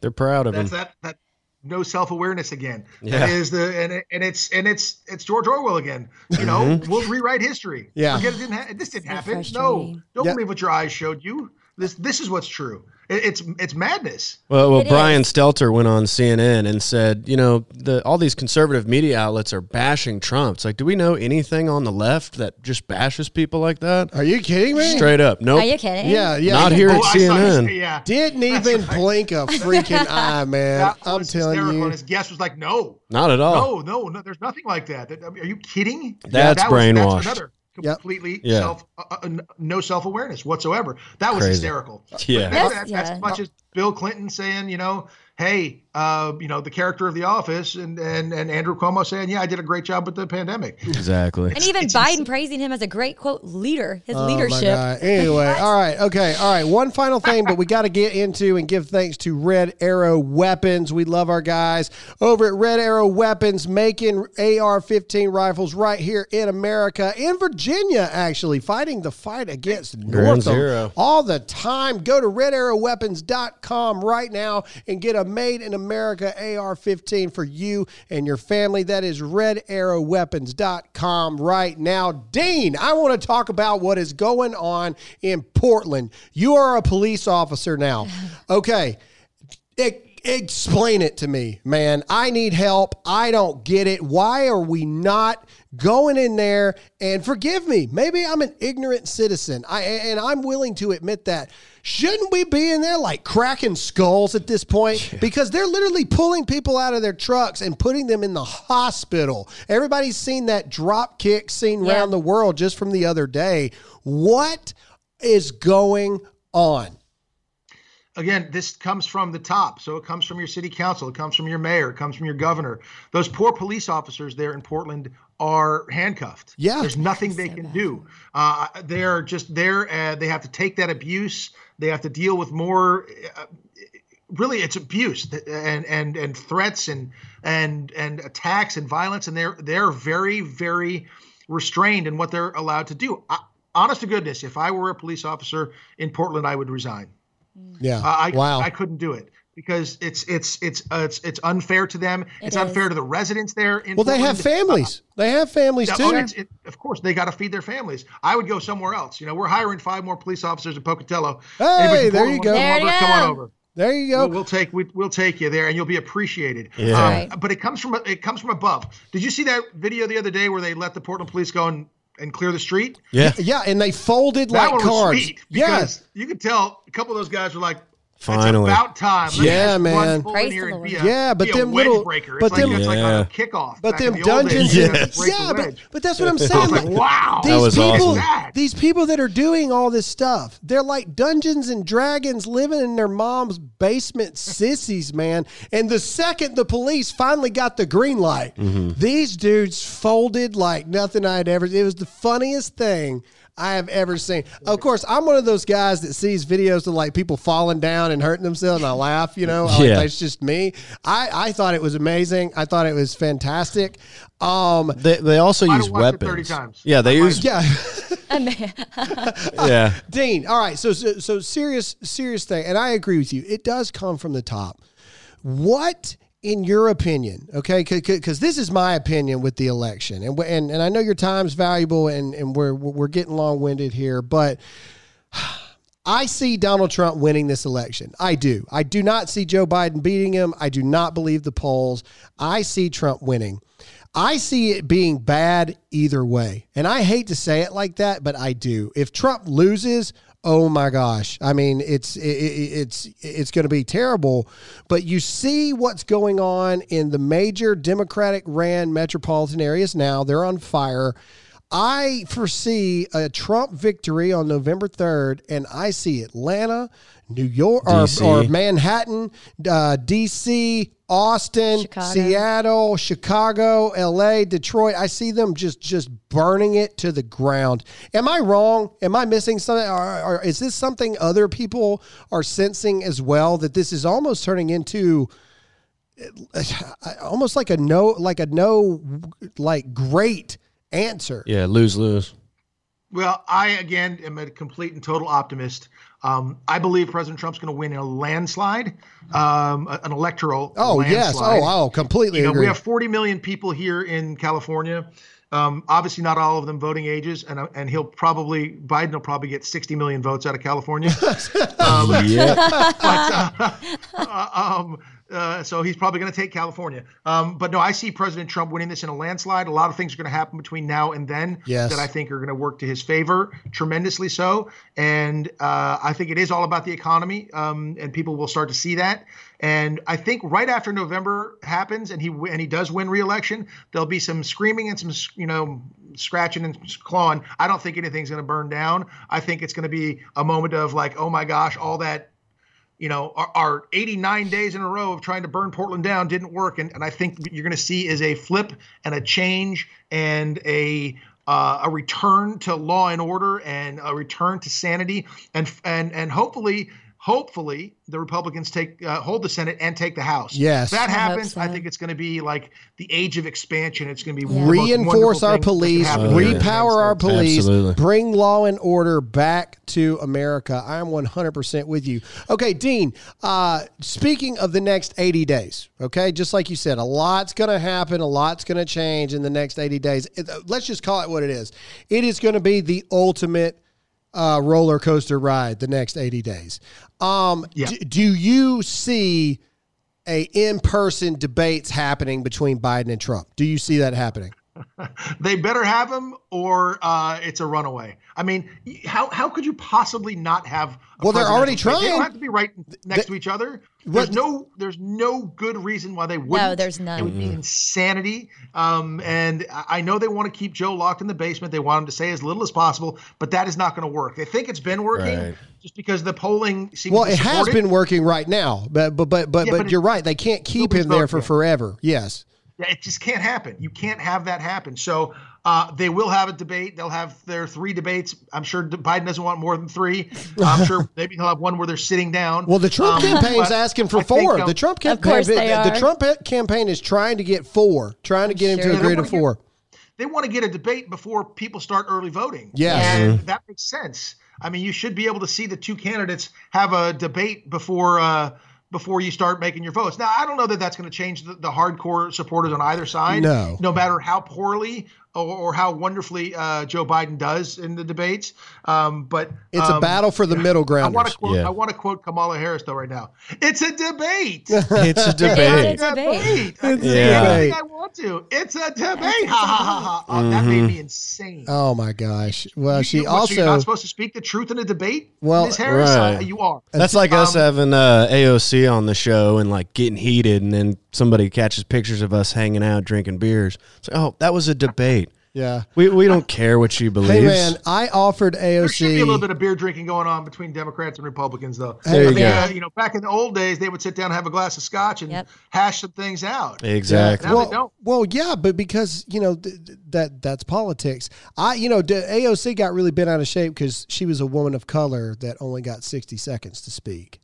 They're proud of him. That that no self awareness again. Yeah. That is the and it, and it's and it's it's George Orwell again. You know, Mm-hmm. we'll rewrite history. Yeah. Forget it didn't ha- this didn't happen. No, don't Yeah. believe what your eyes showed you. This this is what's true. It, it's it's madness. Well, well, It Brian is. Stelter went on CNN and said, you know, the, all these conservative media outlets are bashing Trump. It's like, do we know anything on the left that just bashes people like that? Are you kidding me? Straight up, nope. Are you kidding? Yeah, yeah. Not oh, here at Oh, I saw his- CNN. yeah. Didn't even blink a freaking eye, man. That I'm was telling you. And his guest was like, "No, Not at all. no, no, no. There's nothing like that. That- I mean, Are you kidding? That's that brainwashed. another Yep. Completely Yeah. self, uh, uh, no self awareness whatsoever. That was Crazy. hysterical. Yeah. That- Yes, yeah. As much as Bill Clinton saying, you know, hey, uh, you know, the character of The Office, and and and Andrew Cuomo saying, yeah, I did a great job with the pandemic. Exactly. And even Biden praising him as a great quote leader, his oh leadership. Anyway, all right, okay, all right. One final thing, but we got to get into and give thanks to Red Arrow Weapons. We love our guys over at Red Arrow Weapons making AR-15 rifles right here in America, in Virginia, actually fighting the fight against Ground Northam all the time. Go to RedArrowWeapons.com right now and get a Made in America AR 15 for you and your family. That is redarrowweapons.com right now. Dean, I want to talk about what is going on in Portland. You are a police officer now. Okay. It, explain it to me, man. I need help. I don't get it. Why are we not going in there and forgive me? Maybe I'm an ignorant citizen. I and I'm willing to admit that. Shouldn't we be in there like cracking skulls at this point? Yeah. Because they're literally pulling people out of their trucks and putting them in the hospital. Everybody's seen that drop kick scene yeah. around the world just from the other day. What is going on? Again, this comes from the top. So it comes from your city council, it comes from your mayor, it comes from your governor. Those poor police officers there in Portland are handcuffed. Yeah. There's nothing they can do. Uh, they're just there. Uh, they have to take that abuse. They have to deal with more. Uh, really, it's abuse and and and threats and and and attacks and violence, and they're they're very very restrained in what they're allowed to do. I, honest to goodness, if I were a police officer in Portland, I would resign. Yeah. Uh, I, wow. I couldn't do it because it's it's it's uh, it's it's unfair to them. It it's is. unfair to the residents there. well, Portland. they have families. Uh, they have families too. Oh, it, of course, they got to feed their families. I would go somewhere else. You know, we're hiring five more police officers in Pocatello. Hey, there you go. There you come on over. There you go. We'll, we'll take we, will take you there, and you'll be appreciated. Yeah. Um, right. But it comes from it comes from above. Did you see that video the other day where they let the Portland police go and and clear the street. Yeah, yeah, and they folded that like cards. Yes, you could tell a couple of those guys were like, Finally, it's about time. Let yeah, man. yeah, but them little, breaker. but like, them, like a kickoff. But them the dungeons, yes. yeah, but, but that's what I'm saying. like, wow, these people, awesome. these people that are doing all this stuff, they're like Dungeons and Dragons living in their mom's basement sissies, man. And the second the police finally got the green light, mm-hmm. these dudes folded like nothing I'd ever. It was the funniest thing I have ever seen. Of course, I'm one of those guys that sees videos of like people falling down and hurting themselves, and I laugh. You know, yeah. like, that's just me. I I thought it was amazing. I thought it was fantastic. Um, they they also use weapons. Thirty times. Yeah, they use. Yeah. yeah. Dean. All right. So, so so serious serious thing, and I agree with you. It does come from the top. What in your opinion, okay, because this is my opinion with the election, and and and I know your time's valuable, and and we're we're getting long winded here, but. I see Donald Trump winning this election. I do. I do not see Joe Biden beating him. I do not believe the polls. I see Trump winning. I see it being bad either way. And I hate to say it like that, but I do. If Trump loses, oh my gosh. I mean it's it, it's it's going to be terrible. But you see what's going on in the major democratic ran metropolitan areas now. They're on fire I foresee a Trump victory on November 3rd, and I see Atlanta, New York, or, or, Manhattan, uh, DC, Austin, Chicago. Seattle, Chicago, LA, Detroit. I see them just just burning it to the ground. Am I wrong? Am I missing something? Or, or is this something other people are sensing as well? That this is almost turning into almost like a no, like a no, like great answer. Yeah, lose lose. Well, I again am a complete and total optimist. Um, I believe President Trump's going to win in a landslide, um, an electoral. Oh landslide. yes, oh oh, completely. You know, agree. we have 40 million people here in California. Um, obviously, not all of them voting ages, and uh, and he'll probably Biden will probably get 60 million votes out of California. um, yeah. But, uh, uh, so he's probably going to take California. Um, but no, I see President Trump winning this in a landslide. A lot of things are going to happen between now and then yes. that I think are going to work to his favor, tremendously so. And uh, I think it is all about the economy, um, and people will start to see that. And I think right after November happens, and he and he does win re-election, there'll be some screaming and some you know scratching and clawing. I don't think anything's going to burn down. I think it's going to be a moment of like, oh my gosh, all that you know, our, our, 89 days in a row of trying to burn Portland down didn't work. And, and I think you're going to see is a flip and a change and a uh, a return to law and order and a return to sanity and and and hopefully hopefully the Republicans take uh, hold the Senate and take the House. Yes, if that happens. I, so. I, think it's going to be like the age of expansion. It's going to be yeah. reinforce our police, oh, repower yeah. our police, Absolutely. bring law and order back to America. I am one hundred percent with you. Okay, Dean. Uh, speaking of the next eighty days, okay, just like you said, a lot's going to happen, a lot's going to change in the next eighty days. Let's just call it what it is. It is going to be the ultimate uh, roller coaster ride the next 80 days. Um, yeah. d- do you see a in-person debates happening between Biden and Trump? Do you see that happening? they better have him or uh, it's a runaway. I mean, how how could you possibly not have? well, they're already trying. They don't have to be right next they, to each other. There's no there's no good reason why they wouldn't. No, there's none. It would be mm-hmm. insanity. Um, and I know they want to keep Joe locked in the basement. They want him to say as little as possible, but that is not going to work. They think it's been working. Right. Just because the polling seems well, it has been working right now, but but but but, yeah, but, but you're right. They can't keep him there for forever. Yes, it just can't happen. You can't have that happen. So uh, they will have a debate. They'll have their three debates. I'm sure Biden doesn't want more than three. I'm sure maybe he'll have one where they're sitting down. Well, the Trump um, campaign's asking for I four. Think, um, the Trump campaign, the, the, Trump campaign is trying to get four, trying to get him to agree to four. Get, they want to get a debate before people start early voting. Yes. and mm-hmm. that makes sense. I mean, you should be able to see the two candidates have a debate before. Uh, before you start making your votes. Now, I don't know that that's going to change the, the, hardcore supporters on either side. No. No matter how poorly or, or how wonderfully uh, Joe Biden does in the debates. Um, but it's um, a battle for the middle ground. I want to quote. Yeah. I want to quote Kamala Harris though right now. It's a debate. it's a debate. it's a debate. It's yeah. anything I want to. It's a debate. Ha ha ha ha. Oh, mm-hmm. That made me insane. Oh my gosh. Well, you, she you, also. you're not supposed to speak the truth in a debate. Well, Ms. Harris, right. Uh, you are. That's like um, us having uh, AOC on the show and like getting heated, and then somebody catches pictures of us hanging out drinking beers. It's like, oh, that was a debate. Yeah, we, we don't care what she believes. Hey man, I offered AOC. There should be a little bit of beer drinking going on between Democrats and Republicans, though. There you mean, go. Uh, you know, back in the old days, they would sit down and have a glass of scotch and yep. hash some things out. Exactly. Yeah, well, well, yeah, but because you know th- that that's politics. I, you know, AOC got really bent out of shape because she was a woman of color that only got sixty seconds to speak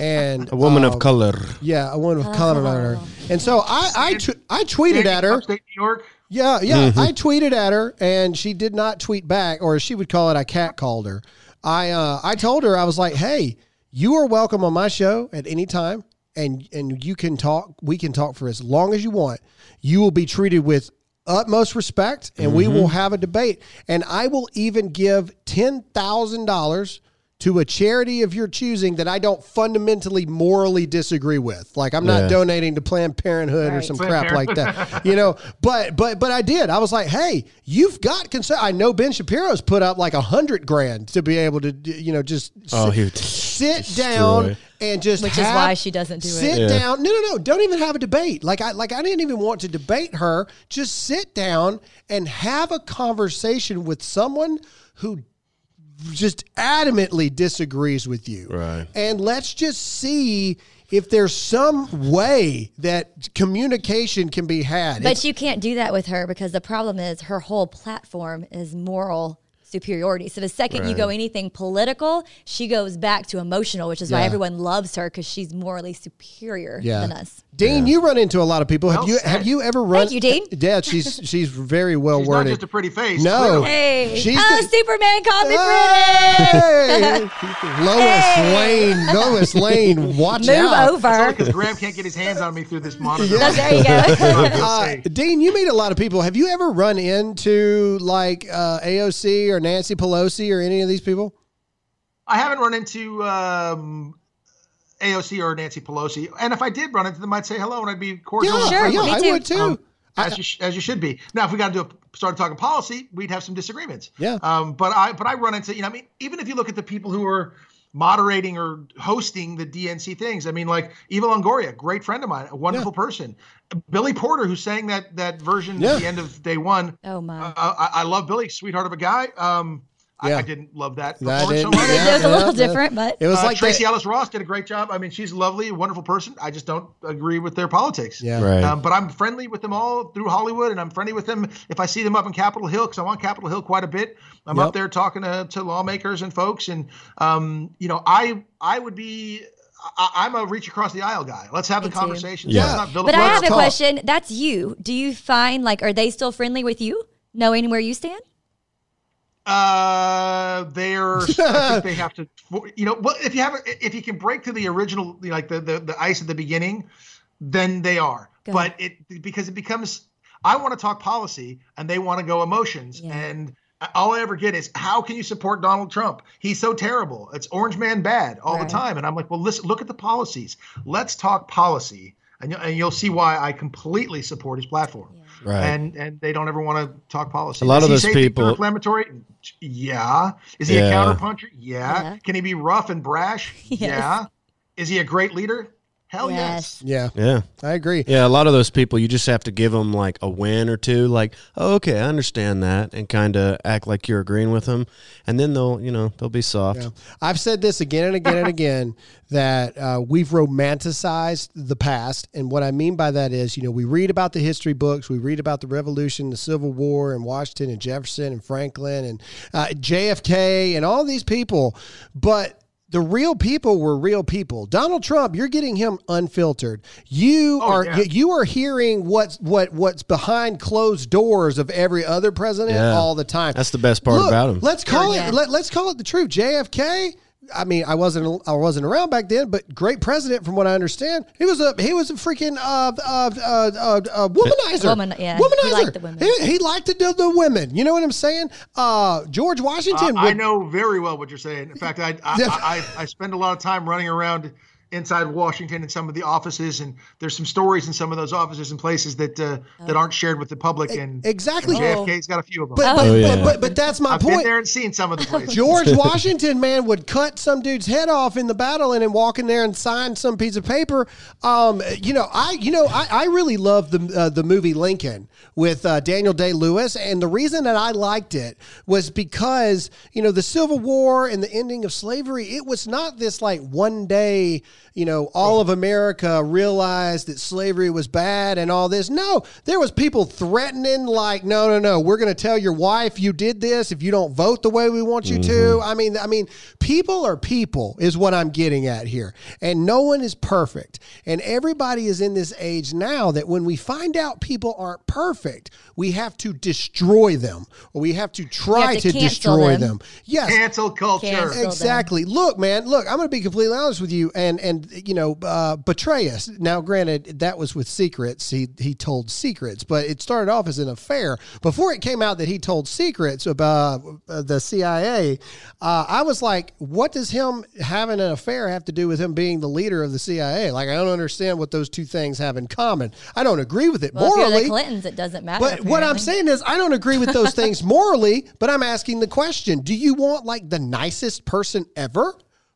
and a woman um, of color. Yeah, a woman of color. And so I I tweeted at her. Upstate New York. Yeah, yeah. Mm-hmm. I tweeted at her, and she did not tweet back, or she would call it I cat called her. I uh, I told her I was like, hey, you are welcome on my show at any time, and and you can talk. We can talk for as long as you want. You will be treated with utmost respect, and mm-hmm. we will have a debate. And I will even give ten thousand dollars to a charity of your choosing that I don't fundamentally morally disagree with. Like I'm not yeah. donating to Planned Parenthood right. or some Planned crap like that. you know, but but but I did. I was like, hey, you've got concern. I know Ben Shapiro's put up like a hundred grand to be able to you know just oh, sit, sit down and just which have, is why she doesn't do sit it. Sit down. No, no, no. Don't even have a debate. Like I like I didn't even want to debate her. Just sit down and have a conversation with someone who just adamantly disagrees with you. Right. And let's just see if there's some way that communication can be had. But it's, you can't do that with her because the problem is her whole platform is moral superiority. So the second right. you go anything political, she goes back to emotional, which is yeah. why everyone loves her because she's morally superior yeah. than us. Dean, yeah. you run into a lot of people. Have well you have you ever run? Thank you, Dean. Yeah, she's she's very well she's worded. Not just a pretty face. No, hey, she's oh, the, Superman called me hey! Lois hey! Lane, Lois Lane, watch out. Move over. Because Graham can't get his hands on me through this monitor. Yeah. there you go. uh, Dean, you meet a lot of people. Have you ever run into like uh, AOC or Nancy Pelosi or any of these people? I haven't run into um, AOC or Nancy Pelosi. And if I did run into them, I'd say hello and I'd be cordial. Yeah, sure, yeah, I would too. Um, as you as you should be. Now, if we got to do a, start talking policy, we'd have some disagreements. Yeah. Um, but I but I run into you know I mean even if you look at the people who are moderating or hosting the DNC things, I mean like Eva Longoria, great friend of mine, a wonderful yeah. person. Billy Porter, who sang that that version yeah. at the end of day one. Oh my! Uh, I, I, love Billy, sweetheart of a guy. Um, I, I, didn't love that. that so much. Yeah, it was a little yeah, different, but it was uh, like Tracee Ellis Ross did a great job. I mean, she's lovely, wonderful person. I just don't agree with their politics. Yeah, right. Um, but I'm friendly with them all through Hollywood, and I'm friendly with them if I see them up in Capitol Hill because I'm on Capitol Hill quite a bit. I'm yep. up there talking to, to lawmakers and folks, and um, you know, I I would be I, am a reach across the aisle guy. Let's have Me the conversation. Yeah. but I have a talk. question. That's you. Do you find like are they still friendly with you, knowing where you stand? Uh, they're. I think they have to. You know, well, if you have, if you can break to the original, like the the, the ice at the beginning, then they are. Go but ahead. it because it becomes. I want to talk policy, and they want to go emotions, yeah. and all I ever get is how can you support Donald Trump? He's so terrible. It's orange man bad all right. the time. And I'm like, well, listen, look at the policies. Let's talk policy, and, and you'll see why I completely support his platform. Yeah. Right. And and they don't ever want to talk policy. A lot Is of those people inflammatory. Yeah. Is he yeah. a counterpuncher? Yeah. yeah. Can he be rough and brash? yes. Yeah. Is he a great leader? Hell yes. yes. Yeah. Yeah. I agree. Yeah. A lot of those people, you just have to give them like a win or two, like, oh, okay, I understand that, and kind of act like you're agreeing with them. And then they'll, you know, they'll be soft. Yeah. I've said this again and again and again that uh, we've romanticized the past. And what I mean by that is, you know, we read about the history books, we read about the Revolution, the Civil War, and Washington and Jefferson and Franklin and uh, JFK and all these people. But the real people were real people. Donald Trump, you're getting him unfiltered. You oh, are yeah. you are hearing what's what what's behind closed doors of every other president yeah. all the time. That's the best part Look, about him. Let's call yeah. it let, let's call it the truth. JFK I mean, I wasn't I wasn't around back then, but great president from what I understand. He was a he was a freaking uh, uh, uh, uh, uh womanizer. Woman, yeah, womanizer. He liked the women. He, he liked to do the women. You know what I'm saying? Uh, George Washington. Would, I know very well what you're saying. In fact, I I, I I spend a lot of time running around inside Washington and some of the offices, and there's some stories in some of those offices and places that uh, oh. that aren't shared with the public. And exactly, and JFK's got a few of them. But, but, oh, yeah. but, but, but, that's my I've point. Been there and seen some of the places. George Washington, man, would cut some dude's head off in the battle and then walk in there and sign some piece of paper. Um, you know, I you know I, I really love the uh, the movie Lincoln with uh, Daniel Day Lewis, and the reason that I liked it was because you know the Civil War and the ending of slavery. It was not this like one day you know, all of America realized that slavery was bad and all this. No, there was people threatening like, no, no, no, we're going to tell your wife you did this if you don't vote the way we want you mm-hmm. to. I mean, I mean, people are people is what I'm getting at here. And no one is perfect. And everybody is in this age now that when we find out people aren't perfect, we have to destroy them or we have to try have to, to destroy them. them. Yes. Cancel culture. Cancel exactly. Them. Look, man, look, I'm going to be completely honest with you and and you know, uh, Petraeus. Now, granted, that was with secrets. He he told secrets, but it started off as an affair. Before it came out that he told secrets about uh, the CIA, uh, I was like, what does him having an affair have to do with him being the leader of the CIA? Like, I don't understand what those two things have in common. I don't agree with it well, morally. the Clintons, it doesn't matter. But apparently. what I'm saying is, I don't agree with those things morally. But I'm asking the question: Do you want like the nicest person ever?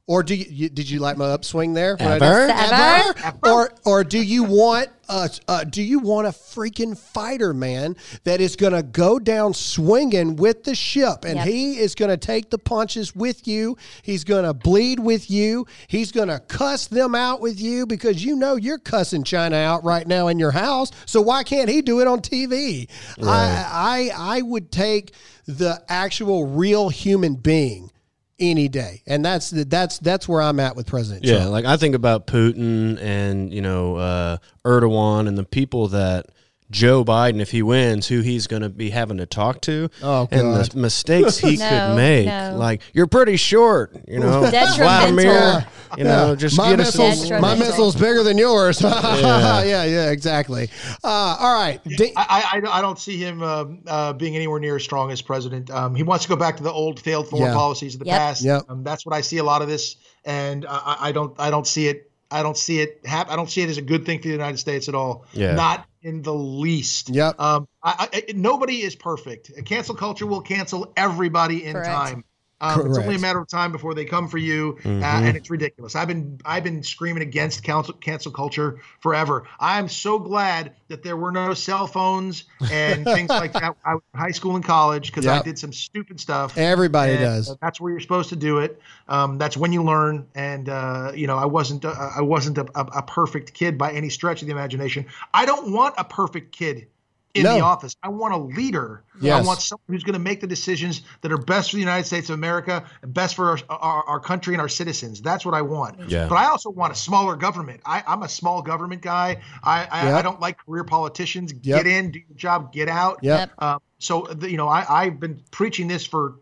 Or do you, you, did you like my upswing there? Ever? Ever? Ever? Or or do you want a uh, do you want a freaking fighter man that is going to go down swinging with the ship and yep. he is going to take the punches with you. He's going to bleed with you. He's going to cuss them out with you because you know you're cussing China out right now in your house. So why can't he do it on TV? Right. I I I would take the actual real human being any day, and that's that's that's where I'm at with President. Yeah, Trump. like I think about Putin and you know uh, Erdogan and the people that Joe Biden, if he wins, who he's going to be having to talk to, oh, and the mistakes he no, could make. No. Like you're pretty short, you know, Vladimir. You know, yeah. just my get missiles, my missile's bigger than yours. yeah. yeah, yeah, exactly. Uh, all right, I, I, I don't see him uh, uh, being anywhere near as strong as president. Um, he wants to go back to the old failed foreign yeah. policies of the yep. past. Yep. Um, that's what I see a lot of this, and I, I don't I don't see it I don't see it hap- I don't see it as a good thing for the United States at all. Yeah. Not in the least. Yep. Um, I, I, nobody is perfect. A cancel culture will cancel everybody in Correct. time. Um, it's only a matter of time before they come for you, uh, mm-hmm. uh, and it's ridiculous. I've been I've been screaming against cancel, cancel culture forever. I'm so glad that there were no cell phones and things like that. I was in high school and college because yep. I did some stupid stuff. Everybody and, does. Uh, that's where you're supposed to do it. Um, that's when you learn. And uh, you know, I wasn't uh, I wasn't a, a, a perfect kid by any stretch of the imagination. I don't want a perfect kid in no. the office. I want a leader. Yes. I want someone who's going to make the decisions that are best for the United States of America and best for our, our, our country and our citizens. That's what I want. Yeah. But I also want a smaller government. I, am a small government guy. I, I, yep. I, don't like career politicians. Yep. Get in, do your job, get out. Yep. Uh, so, you know, I, I've been preaching this for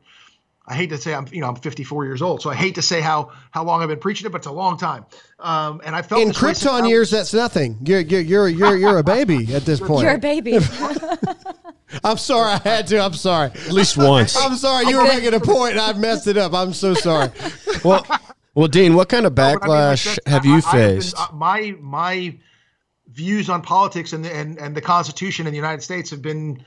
I hate to say I'm you know I'm 54 years old, so I hate to say how how long I've been preaching it, but it's a long time. Um, and I felt in Krypton years, that's nothing. You're you're you're you're, you're a baby at this point. You're a baby. I'm sorry, I had to. I'm sorry. At least once. I'm sorry. You were making a point, and I messed it up. I'm so sorry. well, well, Dean, what kind of backlash I mean, have you faced? Been, uh, my my views on politics and the, and and the Constitution in the United States have been,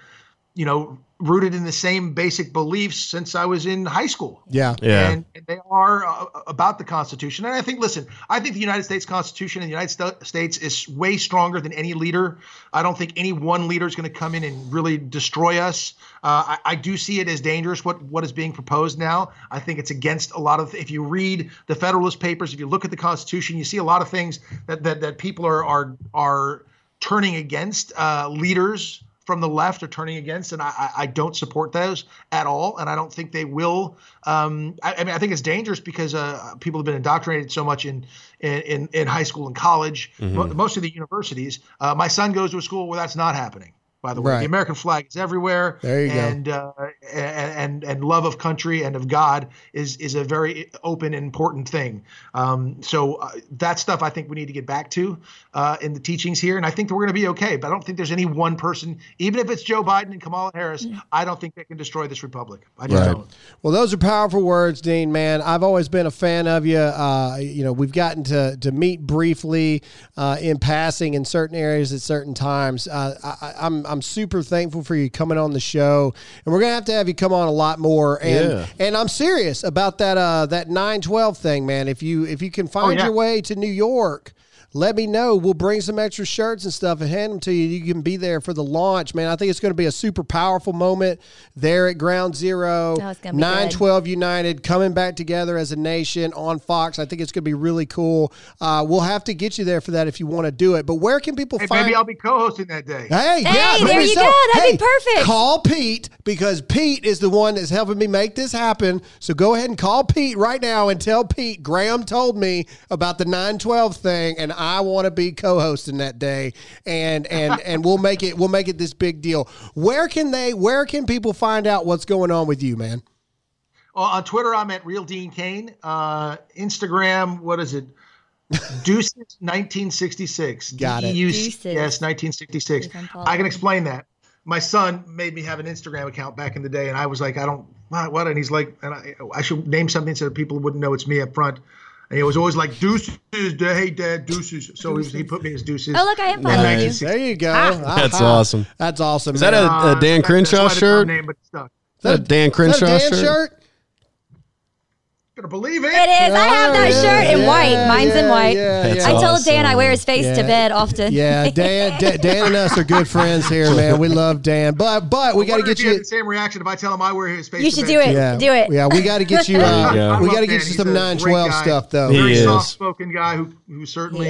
you know, rooted in the same basic beliefs since I was in high school. Yeah. Yeah. And, and they are uh, about the Constitution. And I think, listen, I think the United States Constitution in the United St- States is way stronger than any leader. I don't think any one leader is going to come in and really destroy us. Uh, I, I, do see it as dangerous what, what is being proposed now. I think it's against a lot of, if you read the Federalist Papers, if you look at the Constitution, you see a lot of things that, that, that people are, are, are turning against uh, leaders from the left are turning against, and I, I don't support those at all, and I don't think they will. Um, I, I, mean, I think it's dangerous because uh, people have been indoctrinated so much in in in, high school and college, mm-hmm. most of the universities. Uh, my son goes to a school where that's not happening by the way. Right. The American flag is everywhere. There you and, go. Uh, and, and and love of country and of God is is a very open and important thing. Um, so uh, that stuff I think we need to get back to uh, in the teachings here, and I think that we're going to be okay. But I don't think there's any one person, even if it's Joe Biden and Kamala Harris, I don't think they can destroy this republic. I just right. don't. Well, those are powerful words, Dean. Man, I've always been a fan of you. Uh, you know, we've gotten to to meet briefly uh, in passing in certain areas at certain times. Uh, I, I'm I'm super thankful for you coming on the show, and we're gonna have to have you come on a lot more. And yeah. and I'm serious about that uh that nine twelve thing, man. If you if you can find oh, yeah. your way to New York let me know. We'll bring some extra shirts and stuff and hand them to you. You can be there for the launch, man. I think it's going to be a super powerful moment there at Ground Zero. Oh, 912 United coming back together as a nation on Fox. I think it's going to be really cool. Uh, we'll have to get you there for that if you want to do it. But where can people hey, find? Maybe I'll be co-hosting that day. Hey, hey yeah, there you so. go. That'd hey, be perfect. Call Pete because Pete is the one that's helping me make this happen. So go ahead and call Pete right now and tell Pete Graham told me about the 912 thing, and I want to be co-hosting that day, and and and we'll make it we'll make it this big deal. Where can they? Where can people find out what's going on with you, man? Well, on Twitter, I'm at Real Dean Cain. Uh, Instagram, what is it? Deuces 1966. Got it. Deuces. Yes, 1966. I can explain that. My son made me have an Instagram account back in the day, and I was like, I don't what, and he's like, and I, I should name something so that people wouldn't know it's me up front. And he was always like deuces, hey dad, deuces. So he, he put me as deuces. Oh look, I am following nice. There you go. Ah. That's awesome. That's awesome. Is that a, a Dan Crenshaw shirt? Name, but Is that a Dan Crenshaw Dan shirt? shirt? Gonna believe it. It is. I have that yeah, shirt in white. Mine's in white. Yeah, I told awesome. Dan I wear his face to bed often. Yeah, Dan, Dan, Dan and us are good friends here, man. We love Dan, but but we got to get you the same reaction if I tell him I wear his face. You should do it. Yeah, do it. Yeah, we got to get you. Uh, we got to get you some nine twelve stuff though. He Very soft spoken guy who who certainly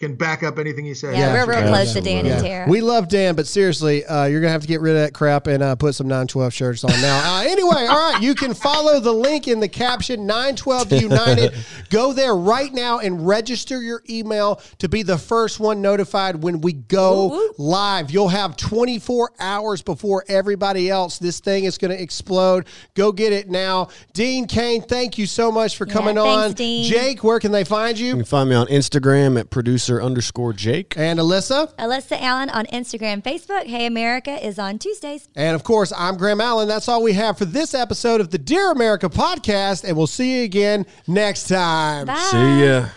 can back up anything he says. Yeah, yeah we're real close to Dan yeah. and Tara. We love Dan, but seriously, uh, you're gonna have to get rid of that crap and uh, put some 912 shirts on now. Uh, anyway, all right, you can follow the link in the caption 912 United. Go there right now and register your email to be the first one notified when we go live. You'll have 24 hours before everybody else. This thing is going to explode. Go get it now. Dean Cain, thank you so much for coming yeah, thanks, on. Dean. Jake, where can they find you? You can find me on Instagram at producer underscore Jake. And Alyssa? Alyssa Allen on Instagram, Facebook. Hey America is on Tuesdays. And of course, I'm Graham Allen. That's all we have for this episode of the Dear America podcast. And we'll see you again next time. Bye. See ya.